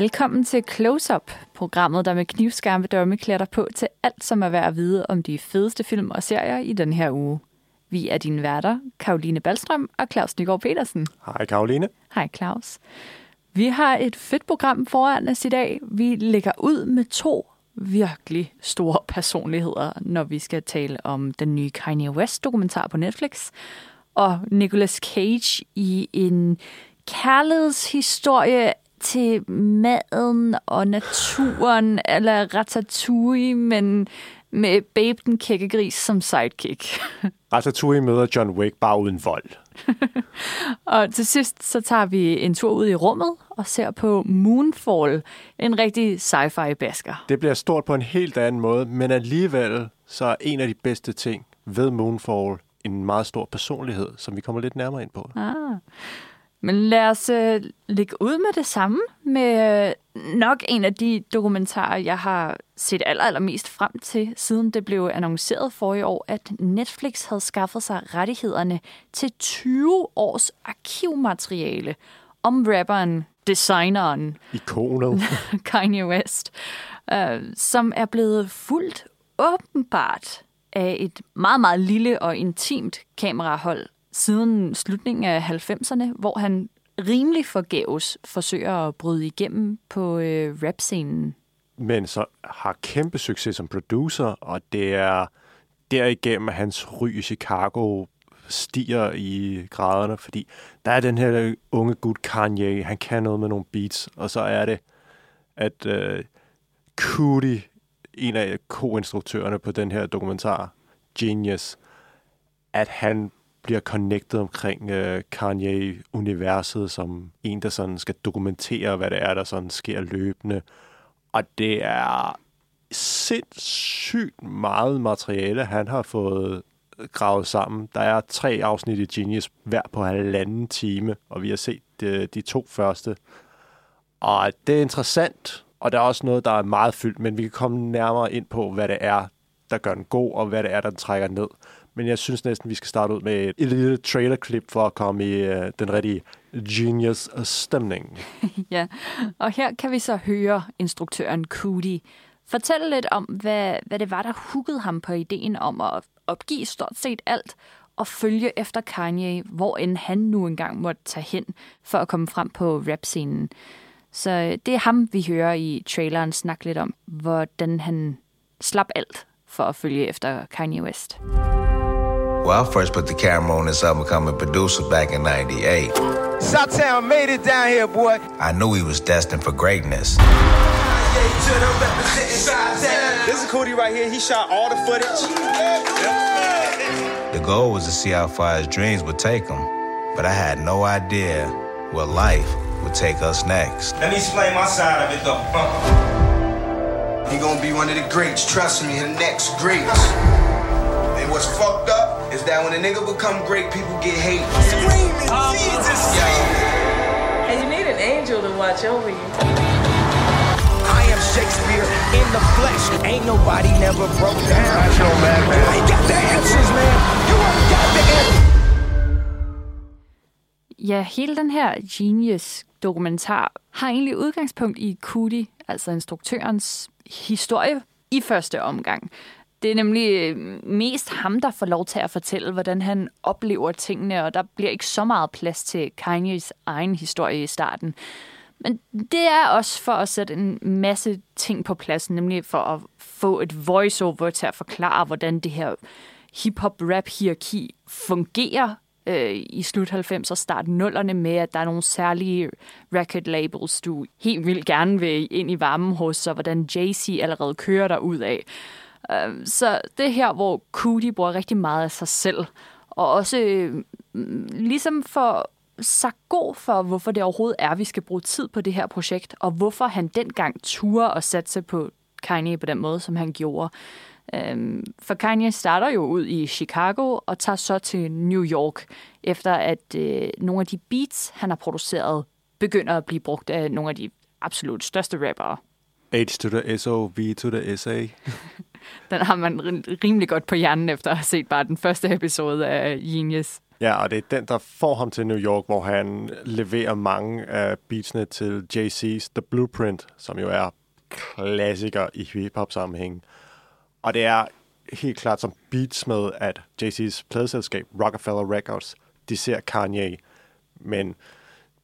Velkommen til Close Up, programmet, der med knivskarpe dømme klæder dig på til alt, som er værd at vide om de fedeste film og serier i den her uge. Vi er dine værter, Karoline Ballstrøm og Claus Nygaard Petersen. Hej Karoline. Hej Claus. Vi har et fedt program foran os i dag. Vi lægger ud med to virkelig store personligheder, når vi skal tale om den nye Kanye West dokumentar på Netflix, og Nicolas Cage i en kærlighedshistorie til maden og naturen, eller ratatouille, men med Babe den kækkegris som sidekick. Ratatouille møder John Wick bare uden vold. og til sidst så tager vi en tur ud i rummet og ser på Moonfall, en rigtig sci-fi basker. Det bliver stort på en helt anden måde, men alligevel så er en af de bedste ting ved Moonfall en meget stor personlighed, som vi kommer lidt nærmere ind på. Ah. Men lad os uh, lægge ud med det samme, med uh, nok en af de dokumentarer, jeg har set aller, allermest frem til, siden det blev annonceret for i år, at Netflix havde skaffet sig rettighederne til 20 års arkivmateriale om rapperen, designeren, ikonet Kanye West, uh, som er blevet fuldt åbenbart af et meget, meget lille og intimt kamerahold siden slutningen af 90'erne, hvor han rimelig forgæves forsøger at bryde igennem på øh, rapscenen. Men så har kæmpe succes som producer, og det er derigennem, at hans ry i Chicago stiger i graderne, fordi der er den her unge gut Kanye, han kan noget med nogle beats, og så er det, at øh, Cootie, en af co-instruktørerne på den her dokumentar, Genius, at han bliver connectet omkring øh, Kanye-universet som en, der sådan skal dokumentere, hvad det er, der sådan sker løbende. Og det er sindssygt meget materiale, han har fået øh, gravet sammen. Der er tre afsnit i Genius, hver på halvanden time, og vi har set de, øh, de to første. Og det er interessant, og der er også noget, der er meget fyldt, men vi kan komme nærmere ind på, hvad det er, der gør den god, og hvad det er, der trækker ned. Men jeg synes næsten, vi skal starte ud med et lille trailerklip for at komme i uh, den rigtige genius-stemning. ja, og her kan vi så høre instruktøren Cootie fortælle lidt om, hvad, hvad det var, der huggede ham på ideen om at opgive stort set alt og følge efter Kanye, hvor end han nu engang måtte tage hen for at komme frem på rapscenen. Så øh, det er ham, vi hører i traileren snakke lidt om, hvordan han slap alt for at følge efter Kanye West. Well, I first put the camera on this album becoming a producer back in 98. Southtown made it down here, boy. I knew he was destined for greatness. This is Cootie right here. He shot all the footage. The goal was to see how far his dreams would take him, but I had no idea what life would take us next. Let me explain my side of it, though. Uh. He gonna be one of the greats, trust me, the next greats. And what's fucked up is that when a nigga become great, people get hate. Screaming, oh, Jesus! And you need an angel to watch over you. I am Shakespeare in the flesh. Ain't nobody never broke down. That's no man, man. I got the answers, man. You ain't got the answers. Ja, hele den her Genius-dokumentar har egentlig udgangspunkt i Cudi, altså instruktørens historie i første omgang. Det er nemlig øh, mest ham, der får lov til at fortælle, hvordan han oplever tingene, og der bliver ikke så meget plads til Kanyes egen historie i starten. Men det er også for at sætte en masse ting på plads, nemlig for at få et voiceover til at forklare, hvordan det her hip-hop-rap-hierarki fungerer øh, i slut 90'erne og start 0'erne med, at der er nogle særlige record labels, du helt vildt gerne vil ind i varmen hos, og hvordan Jay-Z allerede kører dig ud af. Øh, så det er her, hvor Cudi bruger rigtig meget af sig selv, og også øh, ligesom for sagt god for, hvorfor det overhovedet er, at vi skal bruge tid på det her projekt, og hvorfor han dengang turde og satse på Kanye på den måde, som han gjorde. Øhm, for Kanye starter jo ud i Chicago og tager så til New York, efter at øh, nogle af de beats, han har produceret, begynder at blive brugt af nogle af de absolut største rappere. H to the S O, V to the S A. Den har man rimelig godt på hjernen efter at have set bare den første episode af Genius. Ja, og det er den, der får ham til New York, hvor han leverer mange af beatsene til JC's The Blueprint, som jo er klassiker i hip-hop sammenhæng. Og det er helt klart som beats med, at JC's pladeselskab Rockefeller Records, de ser Kanye. Men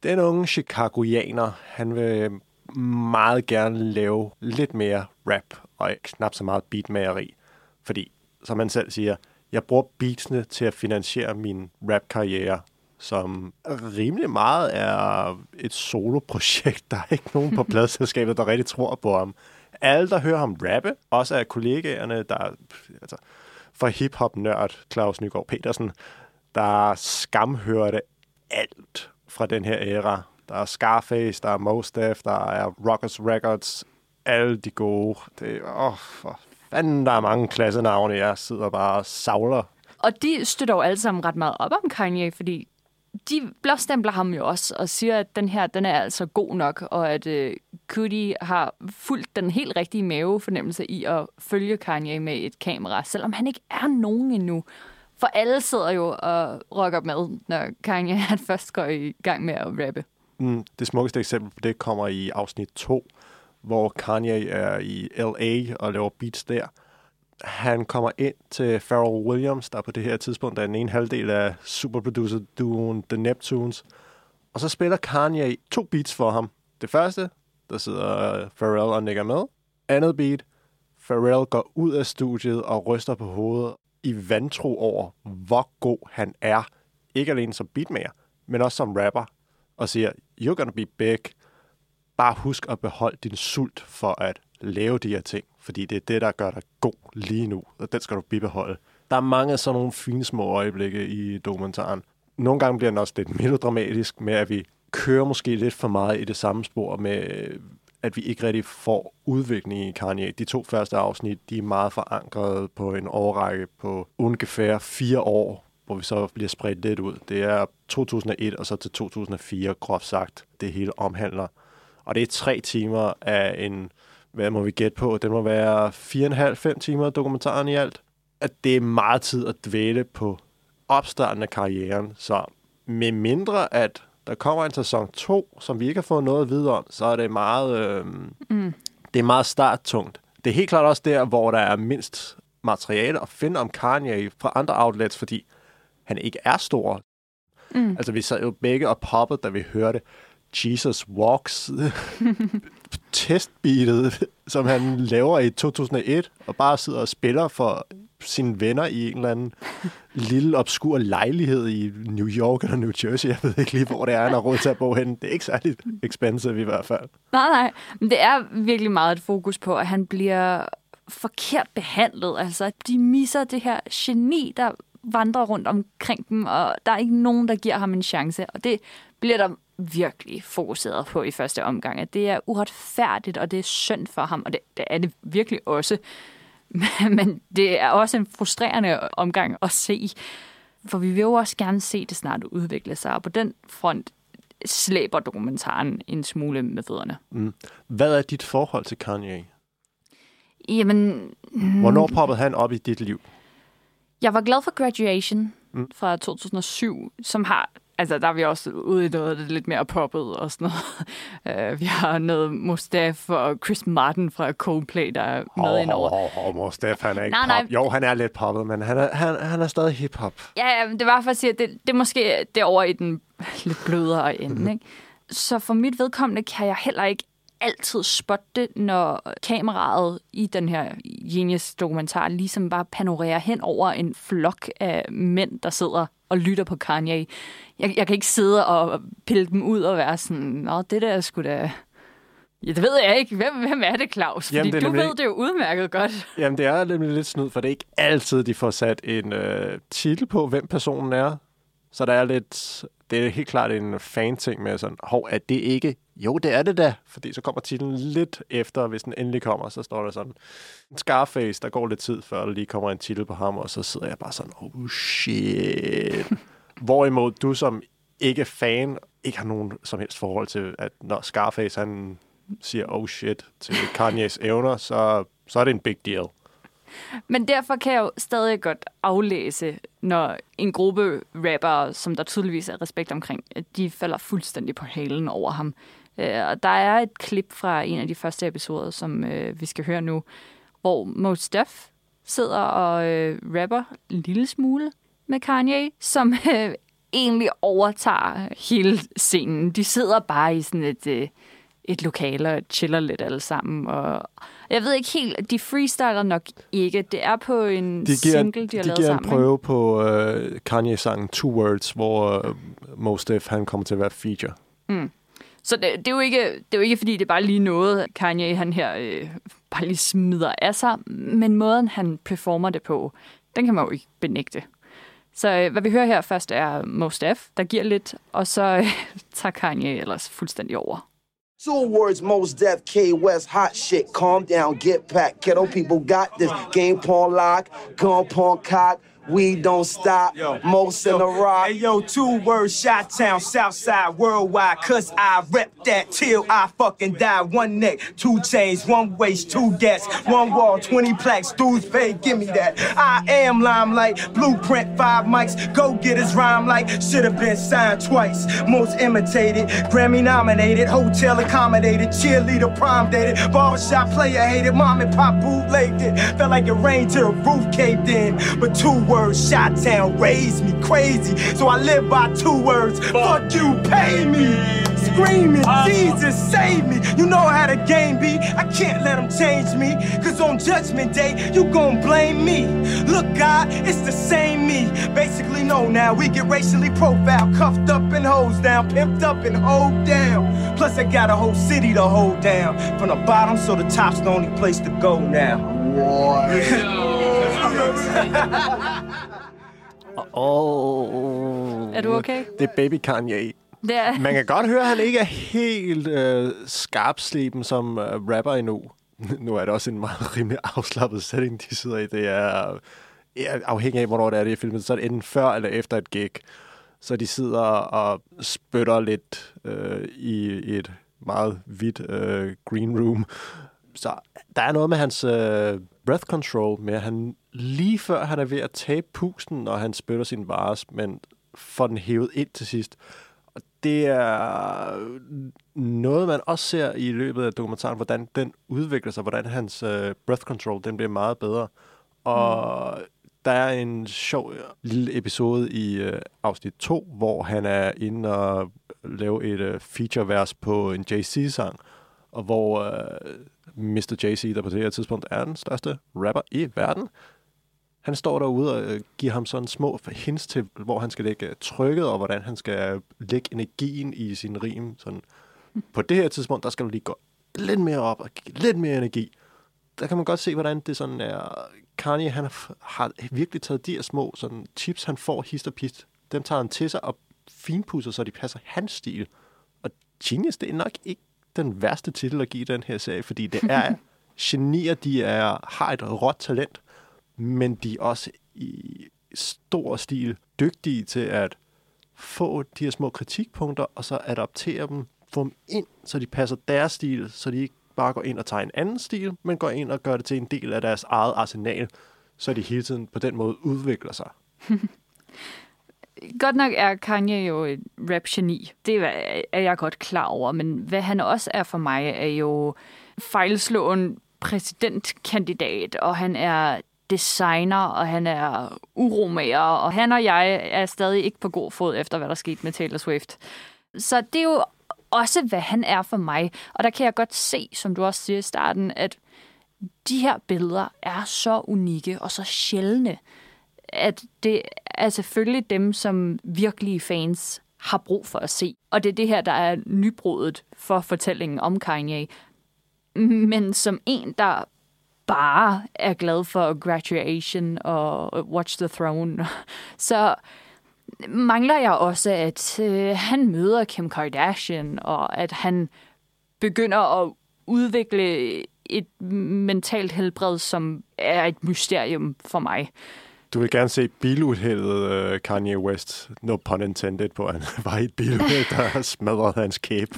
den unge Chicagoianer, han vil meget gerne lave lidt mere rap og knap så meget beatmageri. Fordi, som han selv siger, jeg bruger beatsene til at finansiere min rap-karriere, som rimelig meget er et soloprojekt. Der er ikke nogen på pladselskabet, der rigtig tror på ham. Alle, der hører ham rappe, også af kollegaerne, der altså, for hip-hop-nørd Claus Nygaard Petersen, der skamhørte alt fra den her æra. Der er Scarface, der er Mos Def, der er Rockers Records, alle de gode. Det, åh, for fanden, der er mange klassenavne, jeg sidder bare og savler. Og de støtter jo alle sammen ret meget op om Kanye, fordi de blåstempler ham jo også og siger, at den her, den er altså god nok, og at øh, Cudi har fulgt den helt rigtige mavefornemmelse i at følge Kanye med et kamera, selvom han ikke er nogen endnu. For alle sidder jo og rocker med, når Kanye han først går i gang med at rappe. Mm, det smukkeste eksempel på det kommer i afsnit 2, hvor Kanye er i L.A. og laver beats der. Han kommer ind til Pharrell Williams, der på det her tidspunkt er den ene halvdel af superproducer-duoen The Neptunes. Og så spiller Kanye to beats for ham. Det første, der sidder Pharrell og nikker med. Andet beat, Pharrell går ud af studiet og ryster på hovedet i vantro over, hvor god han er. Ikke alene som beatmaker, men også som rapper. Og siger, you're gonna be big. Bare husk at beholde din sult for at lave de her ting. Fordi det er det, der gør dig god lige nu. Og den skal du bibeholde. Der er mange af sådan nogle fine små øjeblikke i dokumentaren. Nogle gange bliver den også lidt melodramatisk med, at vi kører måske lidt for meget i det samme spor med, at vi ikke rigtig får udvikling i Kanye. De to første afsnit, de er meget forankret på en årrække på ungefær fire år, hvor vi så bliver spredt lidt ud. Det er 2001 og så til 2004, groft sagt, det hele omhandler. Og det er tre timer af en, hvad må vi gætte på, det må være fire og en halv, fem timer dokumentaren i alt. At det er meget tid at dvæle på opstarten af karrieren. Så med mindre at der kommer en sæson 2, som vi ikke har fået noget at vide om, så er det meget, øh, mm. det er meget starttungt. Det er helt klart også der, hvor der er mindst materiale at finde om Kanye fra andre outlets, fordi han ikke er stor. Mm. Altså, vi sad jo begge og poppede, da vi hørte Jesus Walks testbeatet, som han laver i 2001, og bare sidder og spiller for sine venner i en eller anden lille, obskur lejlighed i New York eller New Jersey. Jeg ved ikke lige, hvor det er, han har råd til at bo hen. Det er ikke særlig expensive i hvert fald. Nej, nej. Men det er virkelig meget et fokus på, at han bliver forkert behandlet. Altså, de misser det her geni, der vandrer rundt omkring dem, og der er ikke nogen, der giver ham en chance. Og det bliver der virkelig fokuseret på i første omgang. At det er uretfærdigt, og det er synd for ham, og det, det er det virkelig også. Men det er også en frustrerende omgang at se, for vi vil jo også gerne se det snart udvikle sig, og på den front slæber dokumentaren en smule med fødderne. Mm. Hvad er dit forhold til Kanye? Jamen... Hvornår poppede han op i dit liv? Jeg var glad for Graduation mm. fra 2007, som har altså, der er vi også ude i noget lidt mere poppet og sådan noget. Uh, vi har noget Mustaf og Chris Martin fra Coldplay, der er med oh, indover. Oh, oh, Mustaf, han er ikke nej, pop. Nej. Jo, han er lidt poppet, men han er, han, han er stadig hip-hop. Ja, ja, det var for at sige, at det, det er måske derovre i den lidt blødere ende, mm-hmm. ikke? Så for mit vedkommende kan jeg heller ikke altid spotte når kameraet i den her Genius-dokumentar ligesom bare panorerer hen over en flok af mænd, der sidder og lytter på Kanye. Jeg, jeg kan ikke sidde og pille dem ud og være sådan, nå, det der er sgu da... Ja, det ved jeg ikke. Hvem, hvem er det, Claus? Fordi Jamen, det du nemlig... ved det jo udmærket godt. Jamen, det er nemlig lidt snyd, for det er ikke altid, de får sat en øh, titel på, hvem personen er. Så der er lidt... Det er helt klart en fan-ting med sådan, hov, er det ikke jo, det er det da, fordi så kommer titlen lidt efter, hvis den endelig kommer, så står der sådan, Scarface, der går lidt tid, før der lige kommer en titel på ham, og så sidder jeg bare sådan, oh shit. Hvorimod du som ikke fan, ikke har nogen som helst forhold til, at når Scarface han siger oh shit til Kanye's evner, så, så er det en big deal. Men derfor kan jeg jo stadig godt aflæse, når en gruppe rapper, som der tydeligvis er respekt omkring, at de falder fuldstændig på halen over ham. Øh, Og der er et klip fra en af de første episoder, som øh, vi skal høre nu, hvor Mos Def sidder og øh, rapper en lille smule med Kanye, som øh, egentlig overtager hele scenen. De sidder bare i sådan et, øh, et lokale og chiller lidt alle sammen. Og jeg ved ikke helt, de freestyler nok ikke. Det er på en De giver, single, de har de lavet giver en sammen. prøve på øh, Kanye-sangen Two Words, hvor øh, Mos Def han kommer til at være feature. Så det, det, er jo ikke, det er jo ikke, fordi det er bare lige noget, Kanye han her øh, bare lige smider af sig, men måden, han performer det på, den kan man jo ikke benægte. Så øh, hvad vi hører her først er Most F, der giver lidt, og så øh, tager Kanye ellers fuldstændig over. Two words, most death, K West, hot shit. Calm down, get packed, Kiddo people got this. Game pawn lock, gun pawn cock. We don't stop. most in the rock. Hey yo, two words, Shot Town, Southside, worldwide. Cause I rep that till I fucking die. One neck, two chains, one waist, two deaths, one wall, 20 plaques. Dudes pay, give me that. I am limelight, blueprint, five mics. Go get his rhyme like should have been signed twice. Most imitated, Grammy nominated, hotel accommodated, cheerleader prom dated, barbershop player hated, mom and pop bootlegged it. Felt like it rained till the roof caved in. But two words, Shot Town raised me crazy. So I live by two words. Fuck you, pay me. Screaming, uh. Jesus save me. You know how the game be. I can't let them change me. Cause on judgment day, you gon' blame me. Look, God, it's the same me. Basically, no now. We get racially profiled, cuffed up and hosed down, pimped up and hold down. Plus, I got a whole city to hold down. From the bottom, so the top's the only place to go now. Oh. Er du okay? Det er baby Kanye. Det er, Man kan godt høre, at han ikke er helt øh, skarpsliben som øh, rapper endnu. Nu er det også en meget rimelig afslappet setting, de sidder i. Det er ja, afhængig af, hvornår det er, det er filmet. Så er det enten før eller efter et gig. Så de sidder og spytter lidt øh, i et meget hvidt øh, green room. Så der er noget med hans øh, breath control, med at han lige før han er ved at tabe pusten, når han spytter sin vares, men får den hævet ind til sidst. Og det er noget, man også ser i løbet af dokumentaren, hvordan den udvikler sig, hvordan hans øh, breath control den bliver meget bedre. Og mm. der er en sjov øh, lille episode i øh, afsnit 2, hvor han er inde og lave et øh, feature-vers på en JC-sang, og hvor øh, Mr. JC, der på det her tidspunkt er den største rapper i verden, han står derude og øh, giver ham sådan små hints til, hvor han skal lægge trykket, og hvordan han skal lægge energien i sin rim. Sådan, på det her tidspunkt, der skal du lige gå lidt mere op og give lidt mere energi. Der kan man godt se, hvordan det sådan er... Kanye, han har, virkelig taget de her små sådan, chips, han får hist og pist. Dem tager han til sig og finpudser, så de passer hans stil. Og Genius, det er nok ikke den værste titel at give den her serie, fordi det er genier, de er, har et råt talent, men de er også i stor stil dygtige til at få de her små kritikpunkter, og så adaptere dem, få dem ind, så de passer deres stil, så de ikke bare går ind og tager en anden stil, men går ind og gør det til en del af deres eget arsenal, så de hele tiden på den måde udvikler sig. godt nok er Kanye jo et rap-geni. Det er jeg godt klar over. Men hvad han også er for mig, er jo fejlslåen præsidentkandidat, og han er designer, og han er uromager, og han og jeg er stadig ikke på god fod efter, hvad der skete med Taylor Swift. Så det er jo også, hvad han er for mig. Og der kan jeg godt se, som du også siger i starten, at de her billeder er så unikke og så sjældne, at det er selvfølgelig dem, som virkelige fans har brug for at se. Og det er det her, der er nybruddet for fortællingen om Kanye. Men som en, der bare er glad for Graduation og Watch the Throne, så mangler jeg også, at øh, han møder Kim Kardashian, og at han begynder at udvikle et mentalt helbred, som er et mysterium for mig. Du vil gerne se biluheldet uh, Kanye West, no pun intended, på han var i et biluheld, der smadrede hans kæbe.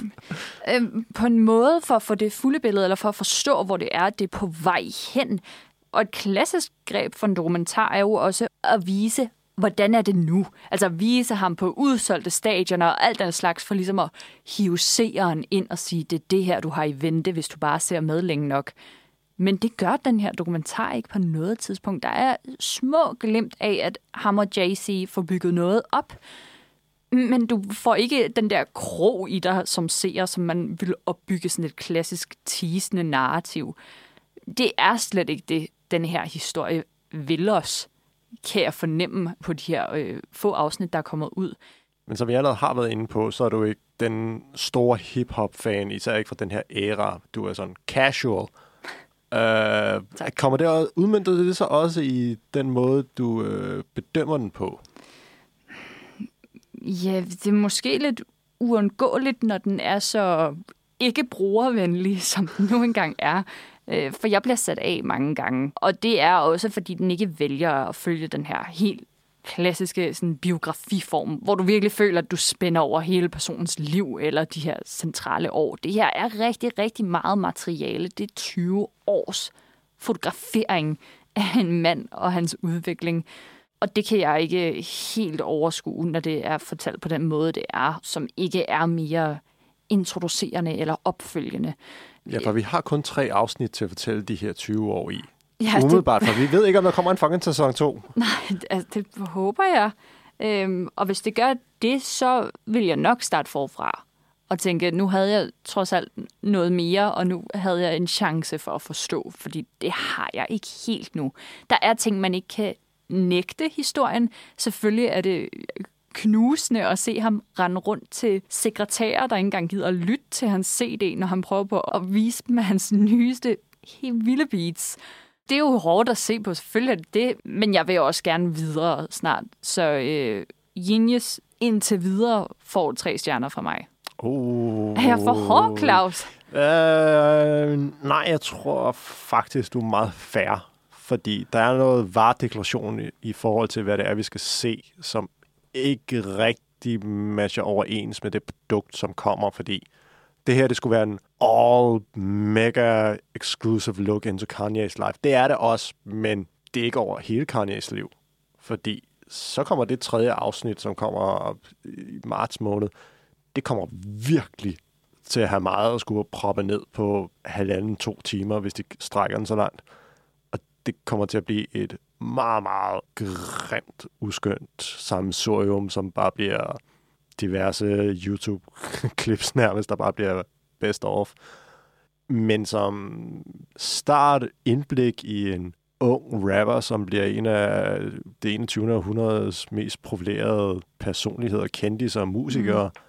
Øhm, på en måde for at få det fulde billede, eller for at forstå, hvor det er, det er på vej hen, Og et klassisk greb for en dokumentar er jo også at vise, hvordan er det nu? Altså vise ham på udsolgte stadioner og alt den slags, for ligesom at hive seeren ind og sige, det er det her, du har i vente, hvis du bare ser med længe nok. Men det gør den her dokumentar ikke på noget tidspunkt. Der er små glimt af, at ham og JC får bygget noget op, men du får ikke den der krog i dig som seer, som man vil opbygge sådan et klassisk teasende narrativ. Det er slet ikke det, den her historie vil os, kan jeg fornemme på de her øh, få afsnit, der er kommet ud. Men som vi allerede har været inde på, så er du ikke den store hip-hop-fan, især ikke fra den her æra. Du er sådan casual. Uh, kommer det at udmyndte det så også i den måde, du øh, bedømmer den på? Ja, det er måske lidt uundgåeligt, når den er så ikke brugervenlig, som den nu engang er. Øh, for jeg bliver sat af mange gange. Og det er også, fordi den ikke vælger at følge den her helt klassiske sådan, biografiform, hvor du virkelig føler, at du spænder over hele personens liv eller de her centrale år. Det her er rigtig, rigtig meget materiale. Det er 20 års fotografering af en mand og hans udvikling. Og det kan jeg ikke helt overskue, når det er fortalt på den måde, det er, som ikke er mere introducerende eller opfølgende. Ja, for vi har kun tre afsnit til at fortælle de her 20 år i. Ja, Umiddelbart, for vi ved ikke, om der kommer en fucking sæson 2. Nej, altså, det håber jeg. Øhm, og hvis det gør det, så vil jeg nok starte forfra og tænke, nu havde jeg trods alt noget mere, og nu havde jeg en chance for at forstå, fordi det har jeg ikke helt nu. Der er ting, man ikke kan nægte historien. Selvfølgelig er det knusende at se ham rende rundt til sekretærer, der ikke engang gider at lytte til hans CD, når han prøver på at vise dem hans nyeste helt vilde beats. Det er jo hårdt at se på, selvfølgelig er det det, men jeg vil også gerne videre snart. Så øh, Genius indtil videre får tre stjerner fra mig. Oh. Er jeg for hård, Claus? Øh, nej, jeg tror faktisk, du er meget fair. Fordi der er noget varedeklaration i, i forhold til, hvad det er, vi skal se, som ikke rigtig matcher overens med det produkt, som kommer, fordi det her, det skulle være en all mega exclusive look into Kanye's life. Det er det også, men det er ikke over hele Kanye's liv. Fordi så kommer det tredje afsnit, som kommer i marts måned. Det kommer virkelig til at have meget at skulle proppe ned på halvanden, to timer, hvis de strækker den så langt. Og det kommer til at blive et meget, meget grimt, uskyndt sammensurium, som bare bliver diverse YouTube-clips nærmest, der bare bliver best of. Men som start indblik i en ung rapper, som bliver en af det 21. århundredes mest profilerede personligheder, kendte og musikere, mm.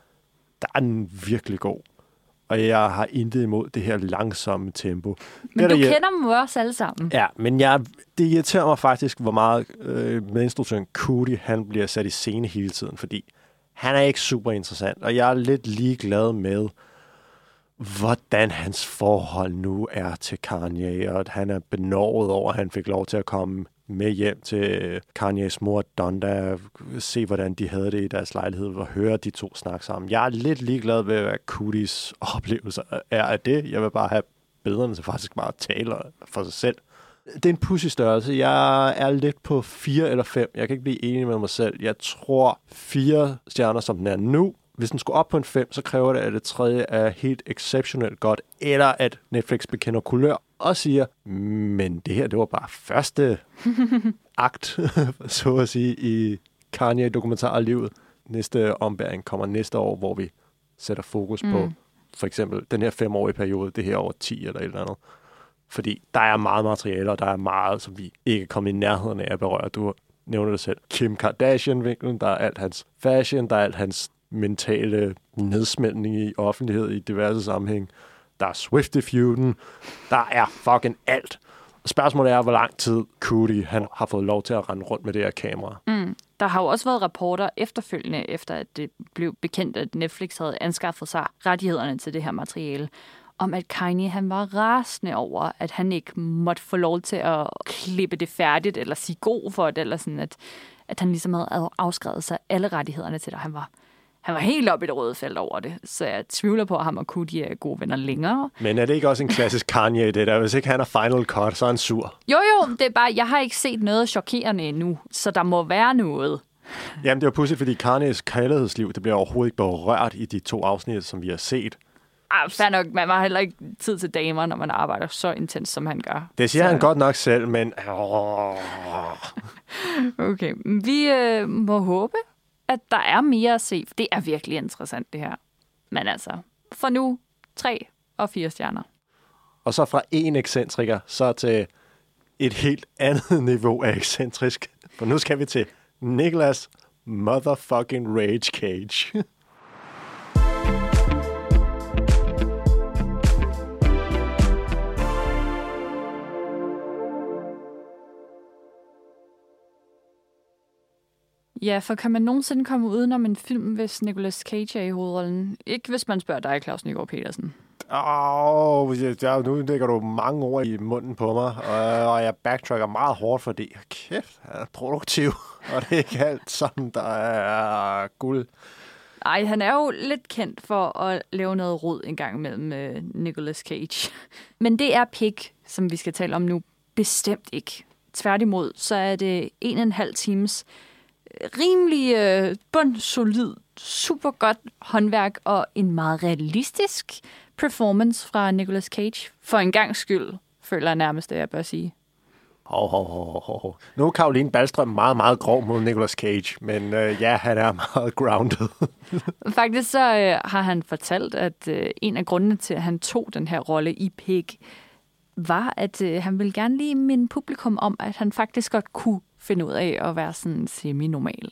der er den virkelig god og jeg har intet imod det her langsomme tempo. Men det, du der, kender dem jo også alle sammen. Ja, men jeg, det irriterer mig faktisk, hvor meget øh, medinstruktøren Cody, han bliver sat i scene hele tiden, fordi han er ikke super interessant, og jeg er lidt ligeglad med, hvordan hans forhold nu er til Kanye, og at han er benovet over, at han fik lov til at komme med hjem til Kanye's mor, Donda, se hvordan de havde det i deres lejlighed, og høre de to snakke sammen. Jeg er lidt ligeglad ved, hvad Kudis oplevelser er af det. Jeg vil bare have billederne til faktisk bare at tale for sig selv. Det er en pussy størrelse. Jeg er lidt på fire eller fem. Jeg kan ikke blive enig med mig selv. Jeg tror fire stjerner, som den er nu, hvis den skulle op på en 5, så kræver det, at det tredje er helt exceptionelt godt, eller at Netflix bekender kulør og siger, men det her, det var bare første akt, så at sige, i Kanye-dokumentarlivet. Næste ombæring kommer næste år, hvor vi sætter fokus mm. på for eksempel den her femårige periode, det her over 10 eller et eller andet. Fordi der er meget materiale, og der er meget, som vi ikke er kommet i nærheden af at berøre. Du nævner det selv. Kim Kardashian-vinklen, der er alt hans fashion, der er alt hans mentale nedsmeltning i offentlighed i diverse sammenhæng. Der er swift feuden Der er fucking alt. Spørgsmålet er, hvor lang tid Cody han har fået lov til at rende rundt med det her kamera. Mm. Der har jo også været rapporter efterfølgende, efter at det blev bekendt, at Netflix havde anskaffet sig rettighederne til det her materiale, om at Kanye han var rasende over, at han ikke måtte få lov til at klippe det færdigt, eller sige god for det, eller sådan, at, at han ligesom havde afskrevet sig alle rettighederne til det. Han var han var helt oppe i det røde felt over det. Så jeg tvivler på, at ham og Cudi er gode venner længere. Men er det ikke også en klassisk Kanye, det der? Hvis ikke han er final cut, så er han sur. Jo, jo, det er bare, jeg har ikke set noget chokerende endnu, så der må være noget. Jamen, det jo pudsigt, fordi Kanyes kærlighedsliv, det bliver overhovedet ikke berørt i de to afsnit, som vi har set. Ah, fair nok, man har heller ikke tid til damer, når man arbejder så intens, som han gør. Det siger Så- han godt nok selv, men... Okay, vi øh, må håbe, at der er mere at se. Det er virkelig interessant, det her. Men altså, for nu, tre og fire stjerner. Og så fra en ekscentriker, så til et helt andet niveau af ekscentrisk. For nu skal vi til Nicholas motherfucking Rage Cage. Ja, for kan man nogensinde komme udenom en film, hvis Nicolas Cage er i hovedrollen? Ikke hvis man spørger dig, Claus Nygaard Petersen. Åh, oh, ja, nu lægger du mange ord i munden på mig, og, jeg backtracker meget hårdt, fordi kæft, han er produktiv, og det er ikke alt sådan, der er guld. Ej, han er jo lidt kendt for at lave noget rod en gang imellem med Nicolas Cage. Men det er Pig, som vi skal tale om nu, bestemt ikke. Tværtimod, så er det en og en halv times øh, rimelig øh, bundsolid, super godt håndværk og en meget realistisk performance fra Nicolas Cage. For en gang skyld, føler jeg nærmest, det jeg bør sige. Hov, hov, hov, hov. Nu er Karoline Ballstrøm meget, meget grov mod Nicolas Cage, men øh, ja, han er meget grounded. Faktisk så øh, har han fortalt, at øh, en af grundene til, at han tog den her rolle i Pig, var, at øh, han ville gerne lige minde publikum om, at han faktisk godt kunne finde ud af at være sådan semi-normal.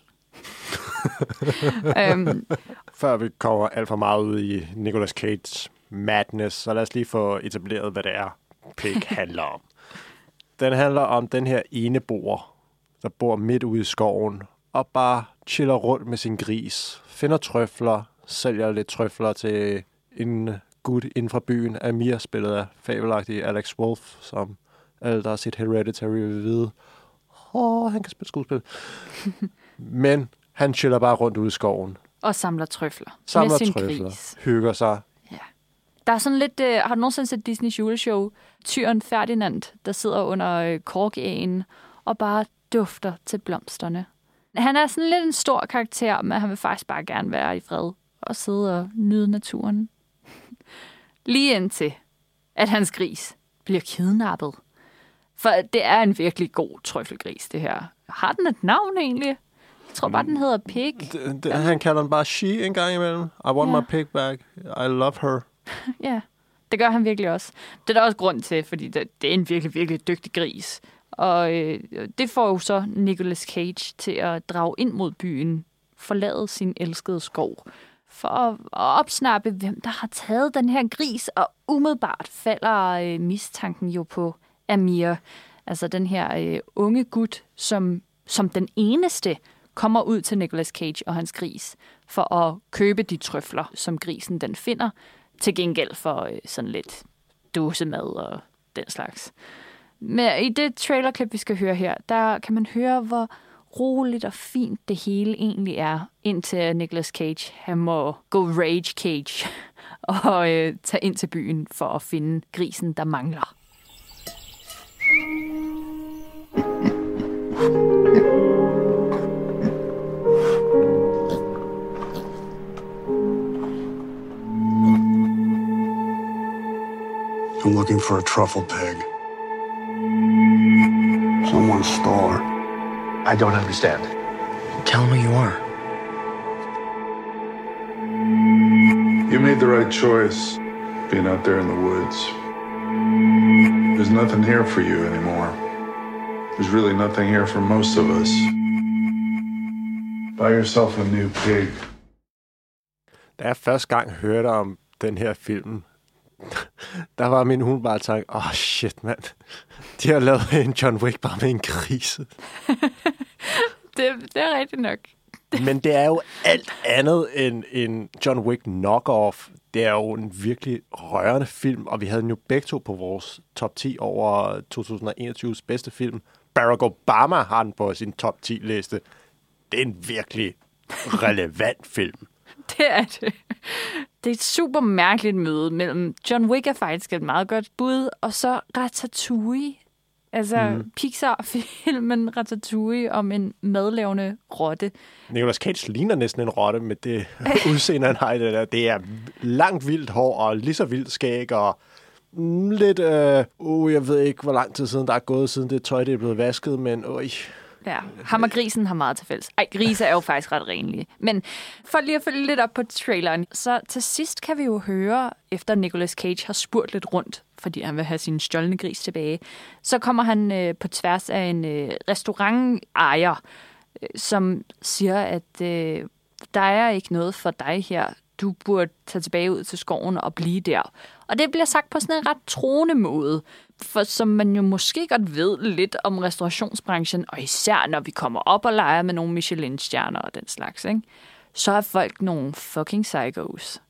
øhm, Før vi kommer alt for meget ud i Nicolas Cages madness, så lad os lige få etableret, hvad det er, Pig handler om. Den handler om den her ene bor, der bor midt ude i skoven, og bare chiller rundt med sin gris, finder trøfler, sælger lidt trøfler til en gut inden fra byen, Amir, spillet af fabelagtige Alex Wolf, som alle, der har set Hereditary, vil vide. Åh, han kan spille skuespil. Men han chiller bare rundt ude i skoven, og samler trøfler samler med sin trøfler, gris. hygger sig. Der er sådan lidt... Øh, har du nogensinde set Disney's juleshow? Tyren Ferdinand, der sidder under øh, korkægen og bare dufter til blomsterne. Han er sådan lidt en stor karakter, men han vil faktisk bare gerne være i fred og sidde og nyde naturen. Lige indtil, at hans gris bliver kidnappet. For det er en virkelig god trøffelgris, det her. Har den et navn egentlig? Jeg tror bare, den hedder Pig. Det, det, han kalder den bare she en gang imellem. I want Ja. my pig back. I love her. Ja, det gør han virkelig også. Det er der også grund til, fordi det, det er en virkelig, virkelig dygtig gris. Og øh, det får jo så Nicolas Cage til at drage ind mod byen, forlade sin elskede skov, for at, at opsnappe, hvem der har taget den her gris, og umiddelbart falder øh, mistanken jo på Amir, altså den her øh, unge gut, som, som den eneste kommer ud til Nicolas Cage og hans gris, for at købe de trøfler, som grisen den finder, til gengæld for øh, sådan lidt dåsemad og den slags. Men i det trailerklip, vi skal høre her, der kan man høre, hvor roligt og fint det hele egentlig er, indtil Nicolas Cage han må gå rage cage og øh, tage ind til byen for at finde grisen, der mangler. I'm looking for a truffle pig. Someone stole her. I don't understand. Tell him who you are. You made the right choice being out there in the woods. There's nothing here for you anymore. There's really nothing here for most of us. Buy yourself a new pig. Da jeg første gang hørte om den her film, der var min hund bare tanke, åh oh, shit mand, de har lavet en John Wick bare med en grise. Det, det er rigtigt nok. Men det er jo alt andet end en John Wick knockoff. Det er jo en virkelig rørende film, og vi havde den jo begge to på vores top 10 over 2021's bedste film. Barack Obama har den på sin top 10 liste. Det er en virkelig relevant film. det er det. Det er et super mærkeligt møde mellem John Wick er faktisk et meget godt bud, og så Ratatouille. Altså mm. Pixar-filmen Ratatouille om en madlavende rotte. Nicolas Cage ligner næsten en rotte med det udseende, han har i det der. Det er langt vildt hår og lige så vildt skæg og lidt... Øh, uh, jeg ved ikke, hvor lang tid siden der er gået, siden det tøj det er blevet vasket, men øh, Ja, ham og grisen har meget til fælles. Ej, grise er jo faktisk ret renlige. Men for lige at følge lidt op på traileren, så til sidst kan vi jo høre, efter Nicolas Cage har spurgt lidt rundt, fordi han vil have sin stjålne gris tilbage, så kommer han øh, på tværs af en øh, restaurantejer, øh, som siger, at øh, der er ikke noget for dig her. Du burde tage tilbage ud til skoven og blive der. Og det bliver sagt på sådan en ret troende måde. For som man jo måske godt ved lidt om restaurationsbranchen, og især når vi kommer op og leger med nogle Michelin-stjerner og den slags, ikke? så er folk nogle fucking psychos.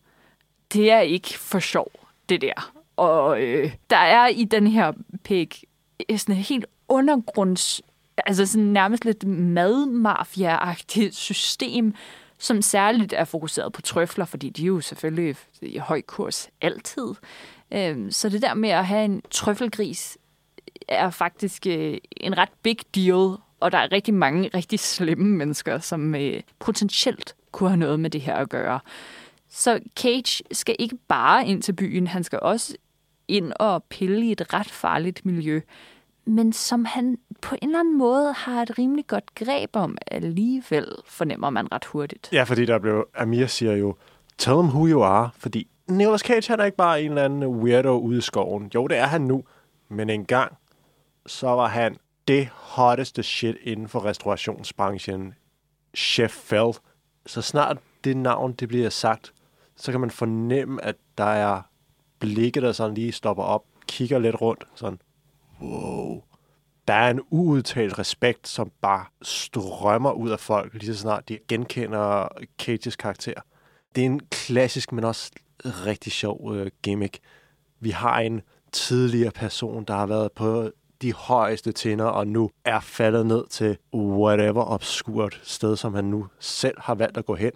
Det er ikke for sjov, det der. Og øh, der er i den her pæk øh, sådan en helt undergrunds, altså sådan nærmest lidt madmafia-agtigt system, som særligt er fokuseret på trøfler, fordi de er jo selvfølgelig i høj kurs altid. Øhm, så det der med at have en trøffelgris er faktisk øh, en ret big deal, og der er rigtig mange rigtig slemme mennesker, som øh, potentielt kunne have noget med det her at gøre. Så Cage skal ikke bare ind til byen, han skal også ind og pille i et ret farligt miljø, men som han på en eller anden måde har et rimelig godt greb om alligevel, fornemmer man ret hurtigt. Ja, fordi der blev, Amir siger jo, tell them who you are, fordi Nicolas Cage han er ikke bare en eller anden weirdo ude i skoven. Jo, det er han nu, men engang, så var han det hotteste shit inden for restaurationsbranchen. Chef Felt. Så snart det navn det bliver sagt, så kan man fornemme, at der er blikket, der sådan lige stopper op, kigger lidt rundt, sådan, wow. Der er en uudtalt respekt, som bare strømmer ud af folk, lige så snart de genkender Cages karakter. Det er en klassisk, men også rigtig sjov øh, gimmick. Vi har en tidligere person, der har været på de højeste tinder, og nu er faldet ned til whatever obskurt sted, som han nu selv har valgt at gå hen.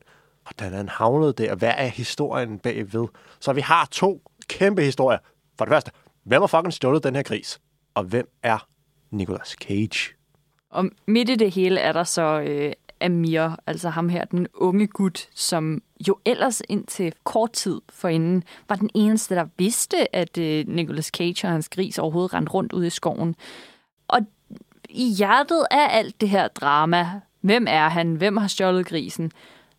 Og den er han havnet der. Hvad er historien bagved? Så vi har to kæmpe historie. For det første, hvem har fucking stjålet den her gris? Og hvem er Nicolas Cage? Og midt i det hele er der så øh, Amir, altså ham her, den unge gut, som jo ellers indtil kort tid forinden var den eneste, der vidste, at øh, Nicolas Cage og hans gris overhovedet rendte rundt ude i skoven. Og i hjertet af alt det her drama, hvem er han, hvem har stjålet grisen,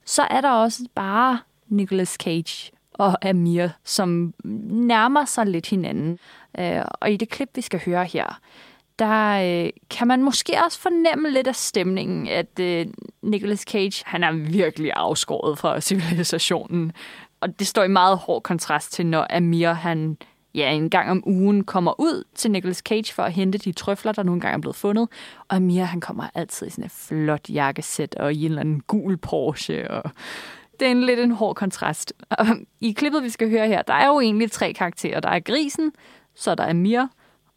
så er der også bare Nicolas Cage og Amir, som nærmer sig lidt hinanden. Øh, og i det klip, vi skal høre her, der øh, kan man måske også fornemme lidt af stemningen, at øh, Nicolas Cage, han er virkelig afskåret fra civilisationen. Og det står i meget hård kontrast til, når Amir, han ja, en gang om ugen kommer ud til Nicolas Cage for at hente de trøfler, der nogle gange er blevet fundet. Og Amir, han kommer altid i sådan et flot jakkesæt og i en eller anden gul Porsche. Og det er en lidt en hård kontrast. I klippet, vi skal høre her, der er jo egentlig tre karakterer. Der er grisen, så er der Amir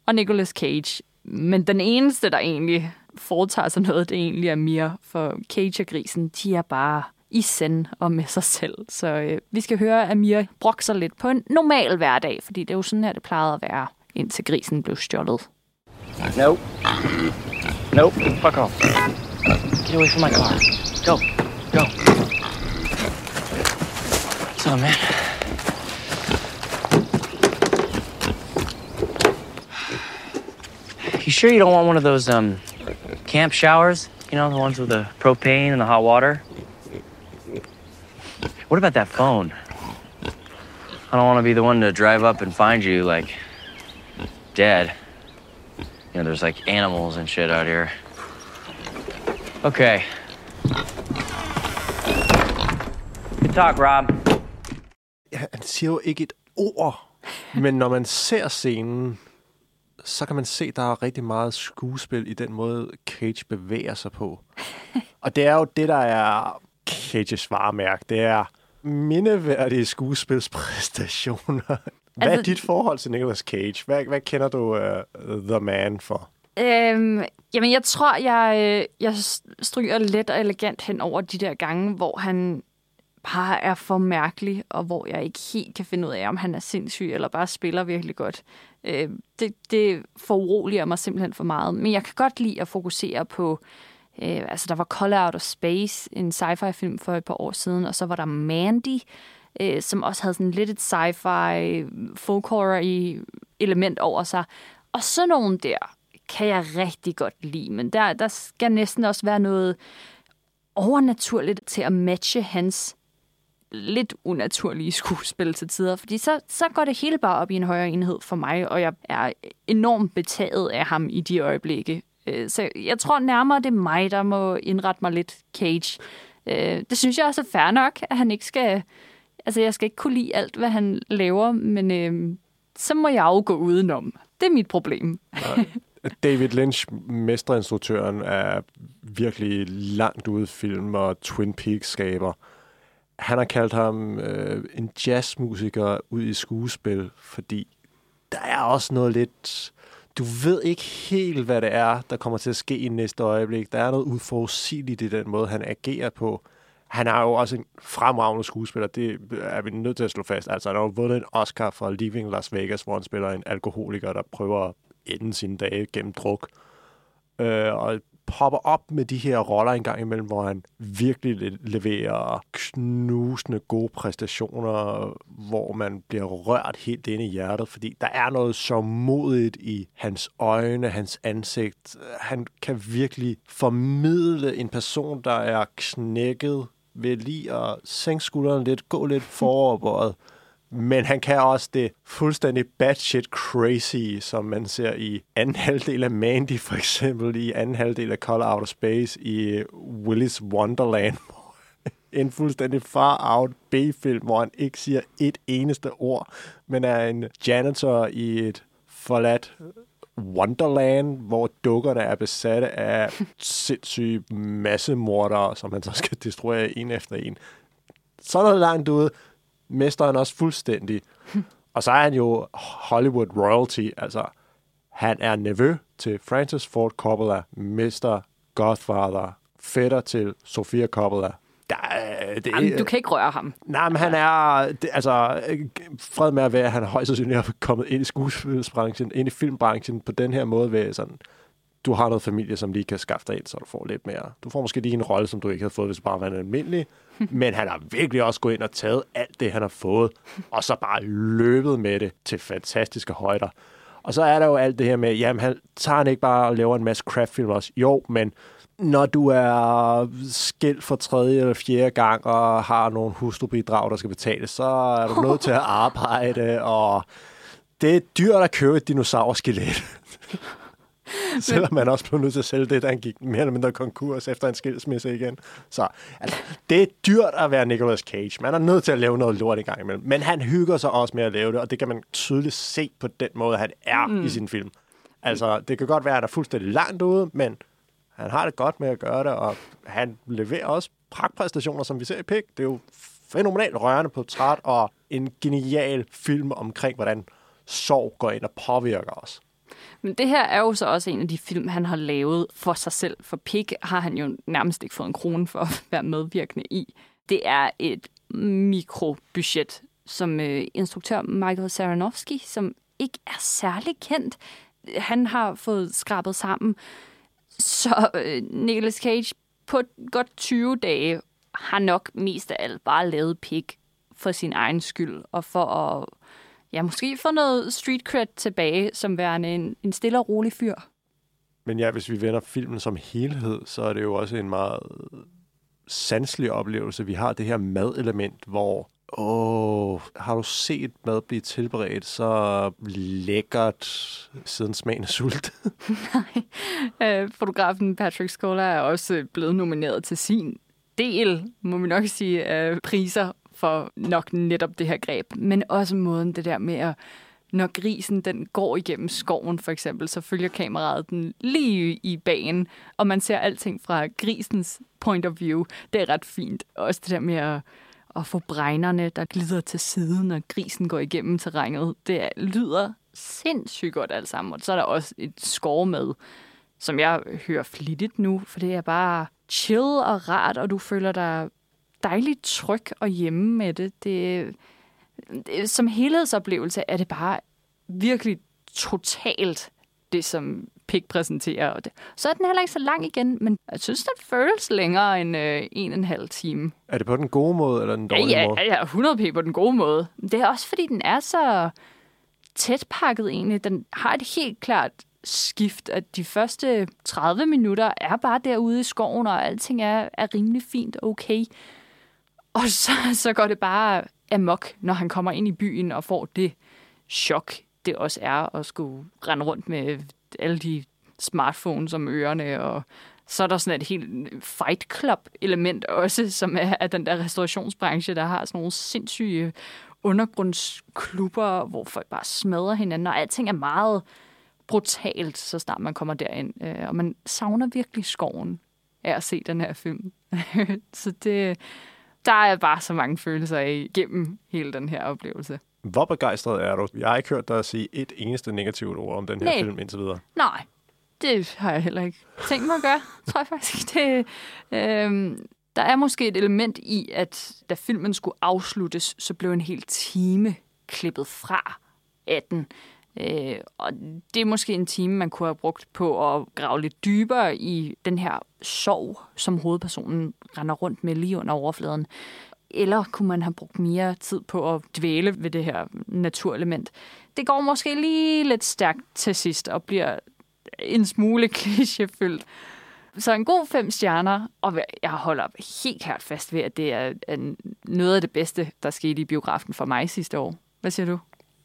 og Nicolas Cage. Men den eneste, der egentlig foretager sig noget, det er egentlig Amir. For Cage og grisen, de er bare i send og med sig selv. Så øh, vi skal høre Amir brokke sig lidt på en normal hverdag, fordi det er jo sådan her, det plejede at være, indtil grisen blev stjålet. Nope. Nope. Fuck off. Get away from my car. Go. Go. Man? You sure you don't want one of those um camp showers? You know, the ones with the propane and the hot water? What about that phone? I don't want to be the one to drive up and find you like dead. You know, there's like animals and shit out here. Okay. Good talk, Rob. Han siger jo ikke et ord, men når man ser scenen, så kan man se, at der er rigtig meget skuespil i den måde, Cage bevæger sig på. Og det er jo det, der er Cages varemærke. Det er mindeværdige skuespilspræstationer. Hvad altså, er dit forhold til Nicolas Cage? Hvad, hvad kender du uh, The Man for? Øhm, jamen, jeg tror, jeg, øh, jeg stryger let og elegant hen over de der gange, hvor han bare er for mærkelig, og hvor jeg ikke helt kan finde ud af, om han er sindssyg, eller bare spiller virkelig godt. Øh, det, det foruroliger mig simpelthen for meget. Men jeg kan godt lide at fokusere på, øh, altså der var Call Out of Space, en sci-fi film for et par år siden, og så var der Mandy, øh, som også havde sådan lidt et sci-fi folk horror i element over sig. Og så nogen der kan jeg rigtig godt lide, men der, der skal næsten også være noget overnaturligt til at matche hans lidt unaturlige skuespil til tider, fordi så, så går det hele bare op i en højere enhed for mig, og jeg er enormt betaget af ham i de øjeblikke. Øh, så jeg tror nærmere, det er mig, der må indrette mig lidt Cage. Øh, det synes jeg også er fair nok, at han ikke skal... Altså, jeg skal ikke kunne lide alt, hvad han laver, men øh, så må jeg jo gå udenom. Det er mit problem. David Lynch, mesterinstruktøren, er virkelig langt ude film og Twin Peaks skaber. Han har kaldt ham øh, en jazzmusiker ud i skuespil, fordi der er også noget lidt... Du ved ikke helt, hvad det er, der kommer til at ske i næste øjeblik. Der er noget uforudsigeligt i den måde, han agerer på. Han er jo også en fremragende skuespiller, det er vi nødt til at slå fast. Altså, han har jo vundet en Oscar for Leaving Las Vegas, hvor han spiller en alkoholiker, der prøver at ende sine dage gennem druk. Øh, og popper op med de her roller en gang imellem, hvor han virkelig leverer knusende gode præstationer, hvor man bliver rørt helt ind i hjertet, fordi der er noget så modigt i hans øjne, hans ansigt. Han kan virkelig formidle en person, der er knækket ved lige at sænke skuldrene lidt, gå lidt foroverbøjet, men han kan også det fuldstændig batshit crazy, som man ser i anden halvdel af Mandy, for eksempel i anden halvdel af Call Out of Space, i øh, Willis Wonderland. en fuldstændig far-out B-film, hvor han ikke siger et eneste ord, men er en janitor i et forladt Wonderland, hvor dukkerne er besatte af sindssyge massemordere, som han så skal destruere en efter en. Så er der langt ude, mesteren også fuldstændig. Og så er han jo Hollywood royalty, altså han er nevø til Francis Ford Coppola, Mr. Godfather, fætter til Sofia Coppola. Der, det, Jamen, du kan ikke røre ham. Nej, men han er, det, altså, fred med at være, at han højst sandsynligt er kommet ind i skuespilsbranchen, ind i filmbranchen på den her måde ved sådan, du har noget familie, som lige kan skaffe dig ind, så du får lidt mere. Du får måske lige en rolle, som du ikke havde fået, hvis du bare var en almindelig. Men han har virkelig også gået ind og taget alt det, han har fået, og så bare løbet med det til fantastiske højder. Og så er der jo alt det her med, jamen han tager han ikke bare og laver en masse craftfilm også. Jo, men når du er skilt for tredje eller fjerde gang og har nogle hustrubidrag, der skal betales, så er du nødt til at arbejde, og det er dyrt at købe et dinosaurskelet. Selvom man også blev nødt til at sælge det, da han gik mere eller mindre konkurs efter en skilsmisse igen. Så altså, det er dyrt at være Nicolas Cage. Man er nødt til at lave noget lort i gang imellem. Men han hygger sig også med at lave det, og det kan man tydeligt se på den måde, han er mm. i sin film. Altså, det kan godt være, at han er fuldstændig langt ude, men han har det godt med at gøre det, og han leverer også pragtpræstationer, som vi ser i Pig. Det er jo fænomenalt rørende portræt, og en genial film omkring, hvordan sorg går ind og påvirker os. Men det her er jo så også en af de film, han har lavet for sig selv. For Pig har han jo nærmest ikke fået en krone for at være medvirkende i. Det er et mikrobudget, som øh, instruktør Michael Saranowski, som ikke er særlig kendt, han har fået skrabet sammen. Så øh, Nicolas Cage på godt 20 dage har nok mest af alt bare lavet Pig for sin egen skyld, og for at ja, måske få noget street cred tilbage, som værende en, en stille og rolig fyr. Men ja, hvis vi vender filmen som helhed, så er det jo også en meget sanselig oplevelse. Vi har det her madelement, hvor Åh, har du set mad blive tilberedt så lækkert siden smagen af sult? Nej. Øh, fotografen Patrick Scola er også blevet nomineret til sin del, må vi nok sige, af priser for nok netop det her greb, men også måden det der med at når grisen den går igennem skoven for eksempel, så følger kameraet den lige i banen, og man ser alting fra grisens point of view. Det er ret fint. Også det der med at, at få bregnerne, der glider til siden, når grisen går igennem terrænet. Det lyder sindssygt godt alt sammen. Og så er der også et skov med, som jeg hører flittigt nu, for det er bare chill og rart, og du føler dig dejligt tryg og hjemme med det. det, det som helhedsoplevelse er det bare virkelig totalt det, som Pig præsenterer. Og det. Så er den heller ikke så lang igen, men jeg synes, den føles længere end øh, en og en halv time. Er det på den gode måde, eller den dårlige ja, ja, måde? Ja, ja, 100 p på den gode måde. Det er også, fordi den er så tæt pakket egentlig. Den har et helt klart skift, at de første 30 minutter er bare derude i skoven, og alting er, er rimelig fint okay. Og så, så går det bare amok, når han kommer ind i byen og får det chok, det også er at skulle rende rundt med alle de smartphones om ørerne, og så er der sådan et helt fight club element også, som er af den der restaurationsbranche, der har sådan nogle sindssyge undergrundsklubber, hvor folk bare smadrer hinanden, og alting er meget brutalt, så snart man kommer derind. Øh, og man savner virkelig skoven af at se den her film. så det, der er bare så mange følelser af gennem hele den her oplevelse. Hvor begejstret er du? Jeg har ikke hørt dig sige et eneste negativt ord om den her Nej. film indtil videre. Nej, det har jeg heller ikke tænkt mig at gøre, tror jeg faktisk. Det, øhm, der er måske et element i, at da filmen skulle afsluttes, så blev en hel time klippet fra af den. Øh, og det er måske en time, man kunne have brugt på at grave lidt dybere i den her sorg, som hovedpersonen render rundt med lige under overfladen. Eller kunne man have brugt mere tid på at dvæle ved det her naturelement. Det går måske lige lidt stærkt til sidst og bliver en smule klichéfyldt. Så en god fem stjerner, og jeg holder helt klart fast ved, at det er noget af det bedste, der skete i biografen for mig sidste år. Hvad siger du?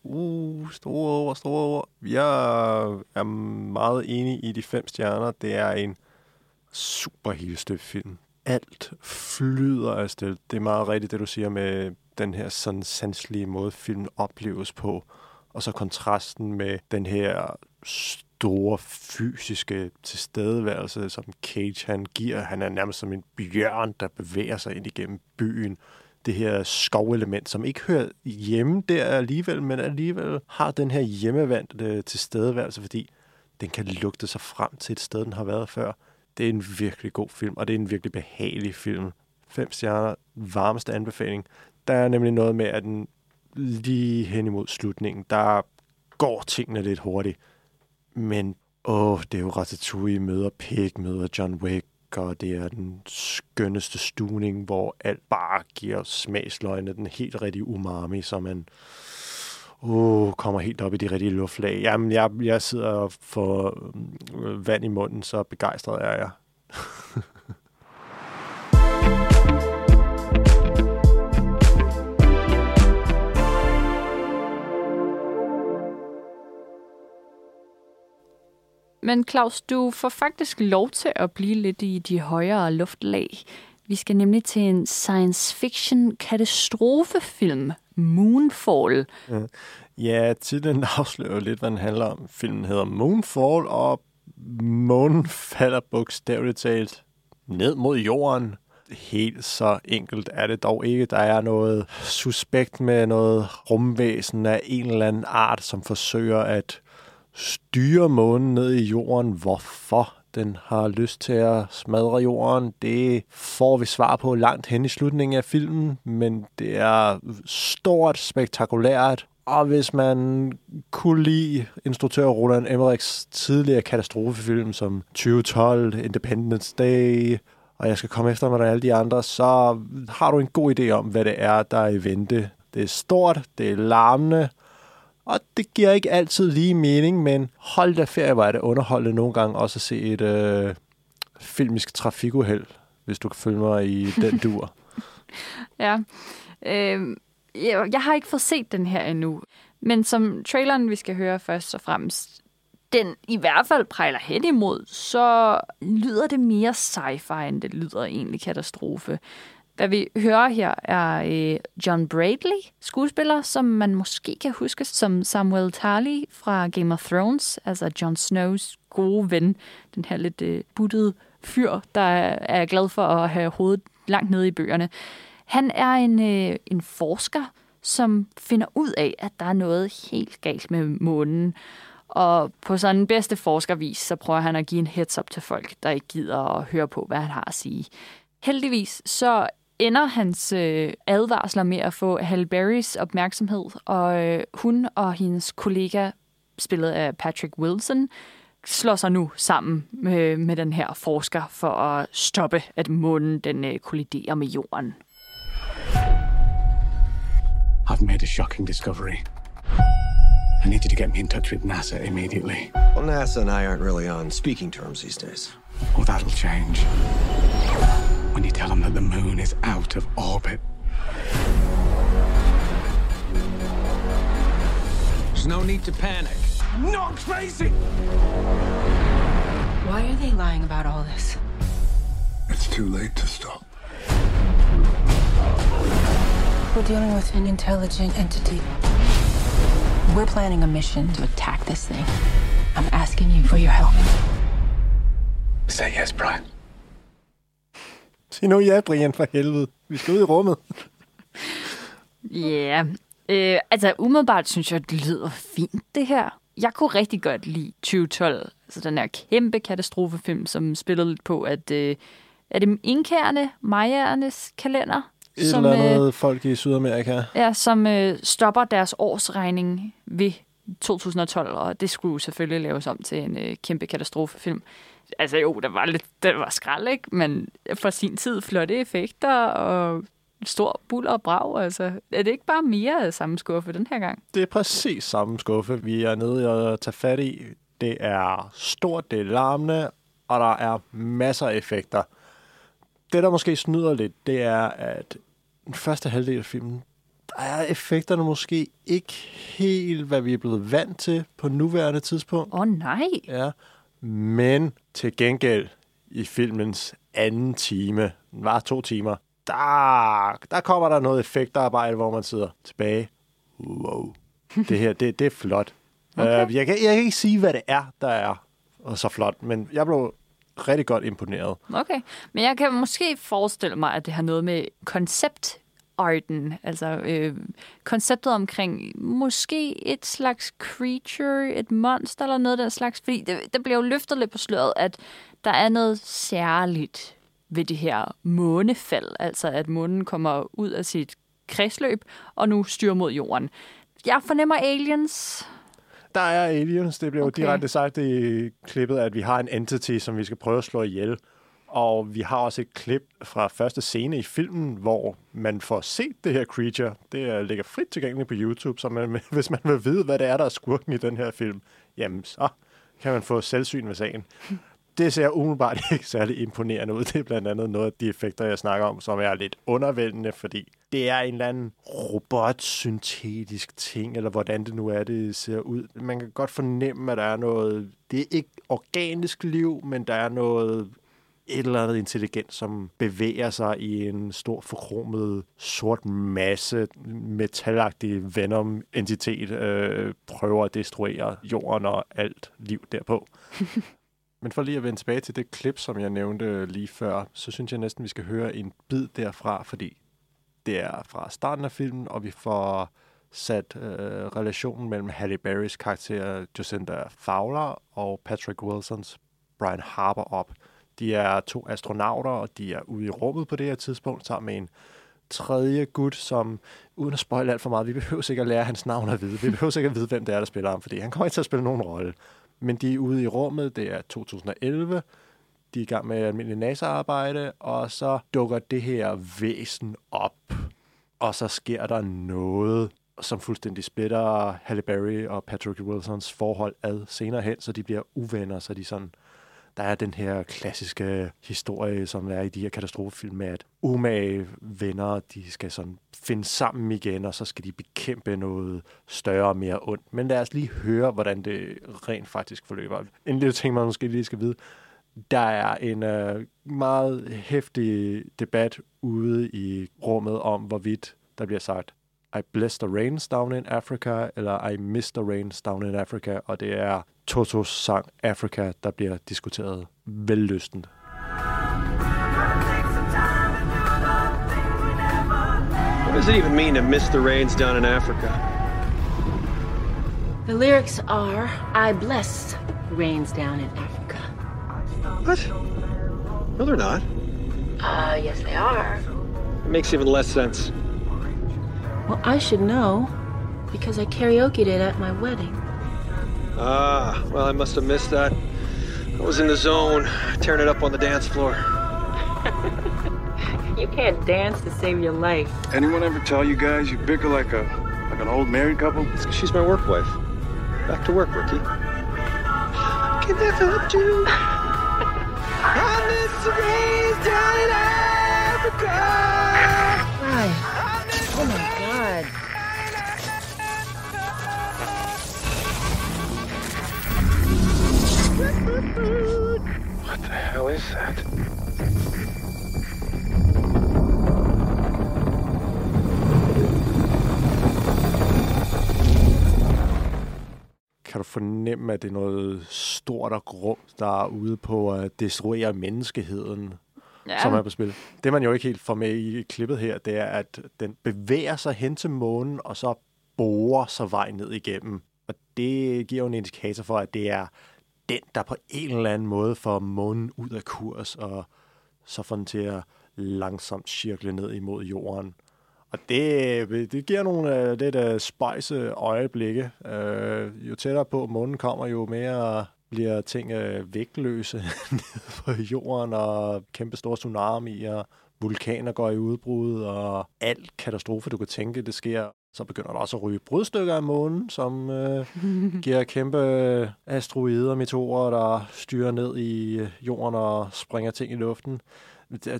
Uh, store ord, store ord. Jeg er meget enig i de fem stjerner. Det er en super helstøbt film. Alt flyder afsted. Det er meget rigtigt, det du siger med den her sådan sanselige måde, filmen opleves på. Og så kontrasten med den her store fysiske tilstedeværelse, som Cage han giver. Han er nærmest som en bjørn, der bevæger sig ind igennem byen det her skovelement, som ikke hører hjemme der alligevel, men alligevel har den her hjemmevandte øh, tilstedeværelse, fordi den kan lugte sig frem til et sted, den har været før. Det er en virkelig god film, og det er en virkelig behagelig film. Fem stjerner, varmeste anbefaling. Der er nemlig noget med, at den lige hen imod slutningen, der går tingene lidt hurtigt. Men åh, det er jo Ratatouille møder Pig, møder John Wick, og det er den skønneste stuning, hvor alt bare giver smagsløgene den helt rigtige umami, så man uh, kommer helt op i de rigtige luftlag. Jamen, jeg, jeg sidder og får øh, vand i munden, så begejstret er jeg. Men Claus, du får faktisk lov til at blive lidt i de højere luftlag. Vi skal nemlig til en science fiction katastrofefilm, Moonfall. Ja, titlen afslører lidt, hvad den handler om. Filmen hedder Moonfall, og månen falder bogstaveligt talt ned mod jorden. Helt så enkelt er det dog ikke. Der er noget suspekt med noget rumvæsen af en eller anden art, som forsøger at styre månen ned i jorden. Hvorfor den har lyst til at smadre jorden, det får vi svar på langt hen i slutningen af filmen, men det er stort, spektakulært, og hvis man kunne lide instruktør Roland Emmerichs tidligere katastrofefilm som 2012, Independence Day, og jeg skal komme efter med alle de andre, så har du en god idé om, hvad det er, der er i vente. Det er stort, det er larmende, og det giver ikke altid lige mening, men hold da ferie, hvor er det underholdende nogle gange også at se et øh, filmisk trafikuheld, hvis du kan følge mig i den dur. Ja. Øh, jeg, jeg har ikke fået set den her endnu, men som traileren, vi skal høre først og fremmest, den i hvert fald prejler hen imod, så lyder det mere sci-fi, end det lyder egentlig katastrofe. Hvad vi hører her er øh, John Bradley, skuespiller, som man måske kan huske som Samuel Tarly fra Game of Thrones, altså Jon Snows gode ven, den her lidt øh, buttede fyr, der er glad for at have hovedet langt nede i bøgerne. Han er en, øh, en forsker, som finder ud af, at der er noget helt galt med månen. Og på sådan en bedste forskervis, så prøver han at give en heads up til folk, der ikke gider at høre på, hvad han har at sige. Heldigvis så ender hans øh, advarsler med at få Halle Berrys opmærksomhed, og øh, hun og hendes kollega, spillet af Patrick Wilson, slår sig nu sammen med, med den her forsker for at stoppe, at månen den øh, kolliderer med jorden. I've made a shocking discovery. I need you to get me in touch with NASA immediately. Well, NASA and I aren't really on speaking terms these days. Oh, that'll change. When you tell them that the moon is out of orbit. There's no need to panic. I'm not crazy! Why are they lying about all this? It's too late to stop. We're dealing with an intelligent entity. We're planning a mission to attack this thing. I'm asking you for your help. Say yes, Brian. Sig nu ja, Brian, for helvede. Vi skal ud i rummet. Ja, yeah. øh, altså umiddelbart synes jeg, det lyder fint, det her. Jeg kunne rigtig godt lide 2012, altså den her kæmpe katastrofefilm, som spillede lidt på, at øh, er det inkærne, majernes kalender? Et som, eller andet øh, folk i Sydamerika. Ja, som øh, stopper deres årsregning ved 2012, og det skulle selvfølgelig laves om til en øh, kæmpe katastrofefilm. Altså jo, der var lidt, det var skrald, ikke? Men for sin tid flotte effekter og stor buller og brag. Altså, er det ikke bare mere af samme skuffe den her gang? Det er præcis samme skuffe, vi er nede og tage fat i. Det er stort, det er larmende, og der er masser af effekter. Det, der måske snyder lidt, det er, at den første halvdel af filmen, der er effekterne måske ikke helt, hvad vi er blevet vant til på nuværende tidspunkt. Åh oh, nej! Ja, men til gengæld i filmens anden time, den var to timer, der, der kommer der noget effektarbejde, hvor man sidder tilbage. Wow. Det her, det, det er flot. Okay. Uh, jeg, kan, jeg kan ikke sige, hvad det er, der er og så flot, men jeg blev rigtig godt imponeret. Okay, men jeg kan måske forestille mig, at det har noget med koncept arten, altså øh, konceptet omkring måske et slags creature, et monster eller noget af den slags, fordi det, det bliver jo løftet lidt på sløret, at der er noget særligt ved det her månefald, altså at månen kommer ud af sit kredsløb og nu styrer mod jorden. Jeg fornemmer aliens. Der er aliens. Det bliver okay. jo direkte sagt i klippet, at vi har en entity, som vi skal prøve at slå ihjel. Og vi har også et klip fra første scene i filmen, hvor man får set det her creature. Det ligger frit tilgængeligt på YouTube, så man, hvis man vil vide, hvad det er, der er skurken i den her film, jamen så kan man få selvsyn ved sagen. Det ser umiddelbart ikke særlig imponerende ud. Det er blandt andet noget af de effekter, jeg snakker om, som er lidt undervældende, fordi det er en eller anden robotsyntetisk ting, eller hvordan det nu er, det ser ud. Man kan godt fornemme, at der er noget... Det er ikke organisk liv, men der er noget et eller andet intelligens, som bevæger sig i en stor forkromet sort masse metalagtig venom-entitet, øh, prøver at destruere jorden og alt liv derpå. Men for lige at vende tilbage til det klip, som jeg nævnte lige før, så synes jeg næsten, vi skal høre en bid derfra, fordi det er fra starten af filmen, og vi får sat øh, relationen mellem Halle Berrys karakter Jacinda Fowler og Patrick Wilsons Brian Harper op. De er to astronauter, og de er ude i rummet på det her tidspunkt, sammen med en tredje gut, som, uden at spoile alt for meget, vi behøver sikkert at lære hans navn at vide. Vi behøver sikkert at vide, hvem det er, der spiller ham, fordi han kommer ikke til at spille nogen rolle. Men de er ude i rummet, det er 2011, de er i gang med almindelig NASA-arbejde, og så dukker det her væsen op, og så sker der noget, som fuldstændig splitter Halle Berry og Patrick Wilsons forhold ad senere hen, så de bliver uvenner, så de sådan der er den her klassiske historie, som er i de her katastrofefilm med, at umage venner, de skal sådan finde sammen igen, og så skal de bekæmpe noget større og mere ondt. Men lad os lige høre, hvordan det rent faktisk forløber. En lille ting, man måske lige skal vide. Der er en øh, meget hæftig debat ude i rummet om, hvorvidt der bliver sagt, I bless the rains down in Africa, eller I miss the rains down in Africa, og det er Totos sang Africa, der bliver diskuteret vellystent. What does it even mean to miss the rains down in Africa? The lyrics are I bless rains down in Africa. What? No, they're not. Uh, yes, they are. It makes even less sense. Well, I should know because I karaoke'd it at my wedding. Ah, well, I must have missed that. I was in the zone, tearing it up on the dance floor. You can't dance to save your life. Anyone ever tell you guys you bicker like a like an old married couple? She's my work wife. Back to work, rookie. Can never do. I miss the rains down in Africa. Why? Hell is that? Kan du fornemme, at det er noget stort og grumt, der er ude på at destruere menneskeheden, Ja. som er på spil? Det, man jo ikke helt får med i klippet her, det er, at den bevæger sig hen til månen, og så borer sig vej ned igennem. Og det giver jo en indikator for, at det er den, der på en eller anden måde får månen ud af kurs, og så får den til at langsomt cirkle ned imod jorden. Og det, det giver nogle øh, uh, lidt uh, spejse øjeblikke. Uh, jo tættere på månen kommer, jo mere bliver ting uh, vægtløse nede på jorden, og kæmpe store tsunamier, vulkaner går i udbrud, og alt katastrofe, du kan tænke, det sker. Så begynder der også at ryge brudstykker af månen, som uh, giver kæmpe asteroider, meteorer, der styrer ned i øh, jorden og springer ting i luften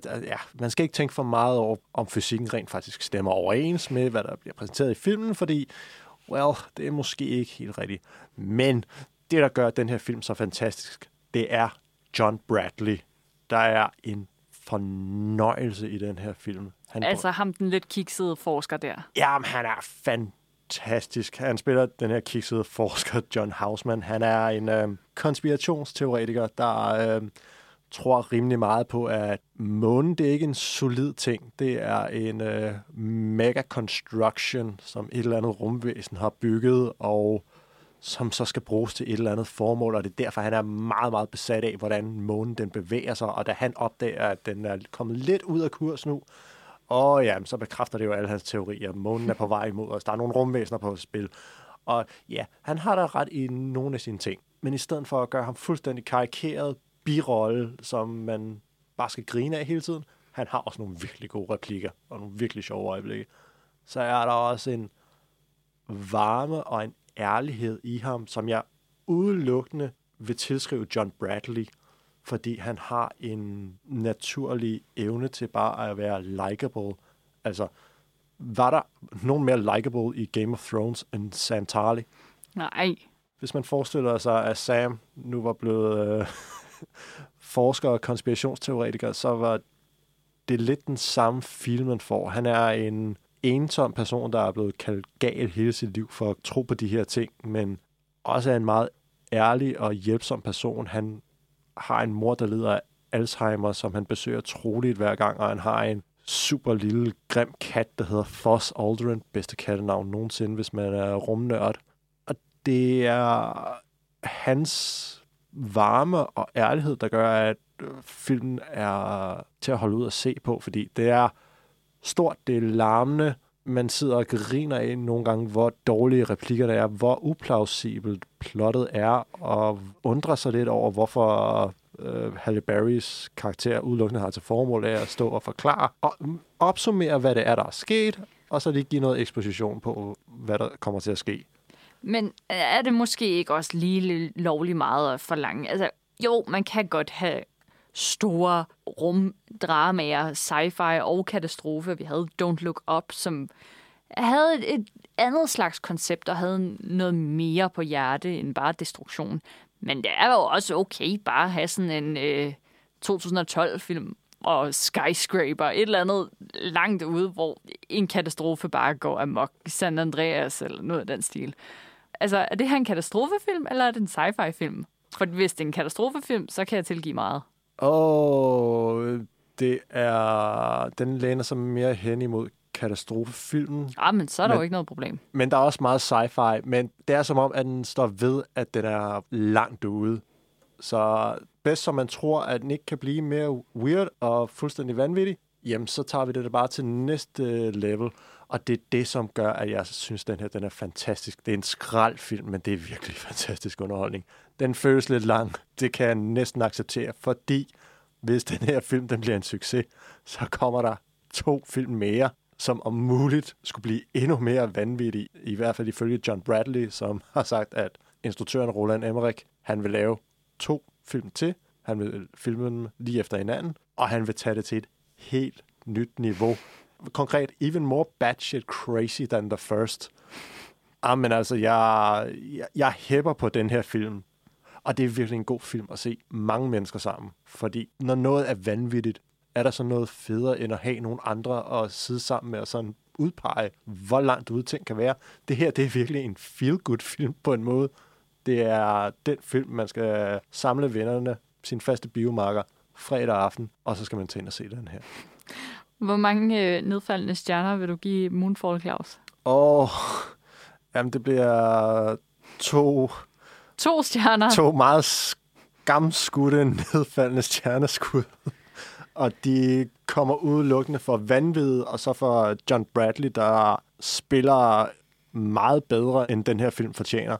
ja, man skal ikke tænke for meget over, om fysikken rent faktisk stemmer overens med, hvad der bliver præsenteret i filmen, fordi, well, det er måske ikke helt rigtigt. Men det, der gør den her film så fantastisk, det er John Bradley. Der er en fornøjelse i den her film. Han Altså ham, den lidt kiksede forsker der. Jamen, han er fantastisk. Han spiller den her kiksede forsker, John Hausman. Han er en øh, konspirationsteoretiker, der øh, tror rimelig meget på, at månen, det er ikke en solid ting. Det er en øh, mega construction, som et eller andet rumvæsen har bygget, og som så skal bruges til et eller andet formål, og det er derfor, han er meget, meget besat af, hvordan månen den bevæger sig, og da han opdager, at den er kommet lidt ud af kurs nu, og ja, så bekræfter det jo alle hans teorier. Månen er på vej imod os. Der er nogle rumvæsener på spil. Og ja, han har da ret i nogle af sine ting. Men i stedet for at gøre ham fuldstændig karikeret birolle, som man bare skal grine af hele tiden, han har også nogle virkelig gode replikker og nogle virkelig sjove øjeblikke. Så er der også en varme og en ærlighed i ham, som jeg udelukkende vil tilskrive John Bradley, fordi han har en naturlig evne til bare at være likable. Altså, var der nogen mere likable i Game of Thrones end Sam Tarly? Nej. Hvis man forestiller sig, at Sam nu var blevet øh, forsker og konspirationsteoretiker, så var det lidt den samme film, man får. Han er en ensom person, der er blevet kaldt gal hele sit liv for at tro på de her ting, men også er en meget ærlig og hjælpsom person. Han har en mor, der lider af Alzheimer, som han besøger troligt hver gang, og han har en super lille, grim kat, der hedder Foss Aldrin. Bedste kattenavn nogensinde, hvis man er rumnørd. Og det er hans varme og ærlighed, der gør, at filmen er til at holde ud og se på, fordi det er stort, det er larmende, man sidder og griner af nogle gange, hvor dårlige replikkerne er, hvor uplausibelt plottet er, og undrer sig lidt over, hvorfor øh, Halle Berrys karakter udelukkende har til formål af at stå og forklare, og opsummere, hvad det er, der er sket, og så lige give noget eksposition på, hvad der kommer til at ske. Men er det måske ikke også lige lovlig meget at forlange? Altså, jo, man kan godt have store rumdramaer, sci-fi og katastrofe. Vi havde Don't Look Up, som havde et, et andet slags koncept og havde noget mere på hjerte end bare destruktion. Men det er jo også okay bare at have sådan en øh, 2012-film og Skyscraper, et eller andet langt ude, hvor en katastrofe bare går amok. San Andreas eller noget af den stil. Altså, er det her en katastrofefilm, eller er det en sci-fi film? For hvis det er en katastrofefilm, så kan jeg tilgive meget. Og det er, den læner sig mere hen imod katastrofefilmen. Ja, men så er der Men- jo ikke noget problem. Men der er også meget sci-fi, men det er som om, at den står ved, at den er langt ude. Så bedst som man tror, at den ikke kan blive mere weird og fuldstændig vanvittig, jamen så tager vi det bare til næste level. Og det er det, som gør, at jeg synes, at den her den er fantastisk. Det er en skraldfilm, men det er virkelig fantastisk underholdning. Den føles lidt lang. Det kan jeg næsten acceptere, fordi hvis den her film den bliver en succes, så kommer der to film mere, som om muligt skulle blive endnu mere vanvittige. I hvert fald ifølge John Bradley, som har sagt, at instruktøren Roland Emmerich, han vil lave to film til. Han vil filme dem lige efter hinanden, og han vil tage det til et helt nyt niveau. Konkret, even more batshit crazy than the first. Ah, Amen, altså, jeg, jeg, jeg hæpper på den her film. Og det er virkelig en god film at se mange mennesker sammen. Fordi når noget er vanvittigt, er der så noget federe end at have nogle andre at sidde sammen med og sådan udpege, hvor langt ude ting kan være. Det her, det er virkelig en feel-good film på en måde. Det er den film, man skal samle vennerne, sin faste biomarker, fredag aften, og så skal man tage ind og se den her. Hvor mange øh, nedfaldende stjerner vil du give Moonfall, Claus? Åh, oh, jamen det bliver to, To stjerner. to meget skamskudte nedfaldende stjerneskud. og de kommer udelukkende for vanvid, og så for John Bradley, der spiller meget bedre, end den her film fortjener.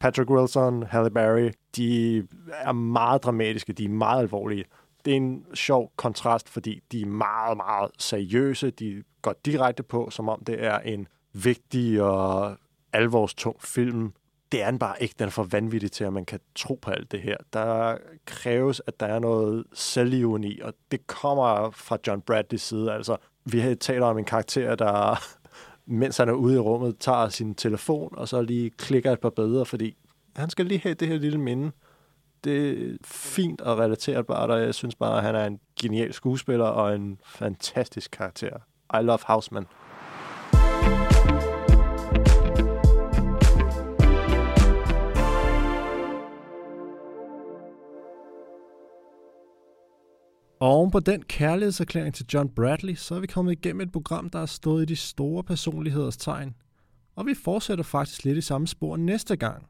Patrick Wilson, Halle Berry, de er meget dramatiske, de er meget alvorlige. Det er en sjov kontrast, fordi de er meget, meget seriøse. De går direkte på, som om det er en vigtig og alvorstung film. Det er den bare ikke. Den er for vanvittig til, at man kan tro på alt det her. Der kræves, at der er noget selvironi, og det kommer fra John Bradleys side. Altså, vi har talt om en karakter, der mens han er ude i rummet, tager sin telefon, og så lige klikker et par billeder, fordi han skal lige have det her lille minde. Det er fint og relaterbart, og jeg synes bare, at han er en genial skuespiller og en fantastisk karakter. I love Houseman. Og oven på den kærlighedserklæring til John Bradley, så er vi kommet igennem et program, der har stået i de store personligheders tegn. Og vi fortsætter faktisk lidt i samme spor næste gang.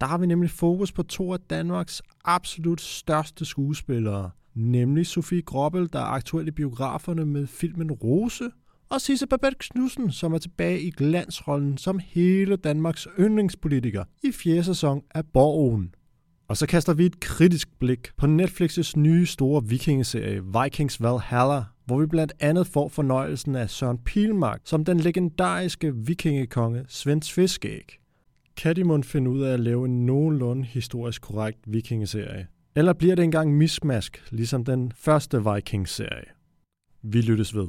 Der har vi nemlig fokus på to af Danmarks absolut største skuespillere, nemlig Sofie Groppel, der er aktuel i biograferne med filmen Rose, og Sisse Babette Knudsen, som er tilbage i glansrollen som hele Danmarks yndlingspolitiker i fjerde sæson af Borgen. Og så kaster vi et kritisk blik på Netflix's nye store vikingeserie Vikings Valhalla, hvor vi blandt andet får fornøjelsen af Søren Pilmark som den legendariske vikingekonge Svend Fiskæg. Kan de mon finde ud af at lave en nogenlunde historisk korrekt vikingeserie? Eller bliver det engang mismask, ligesom den første Vikings-serie? Vi lyttes ved.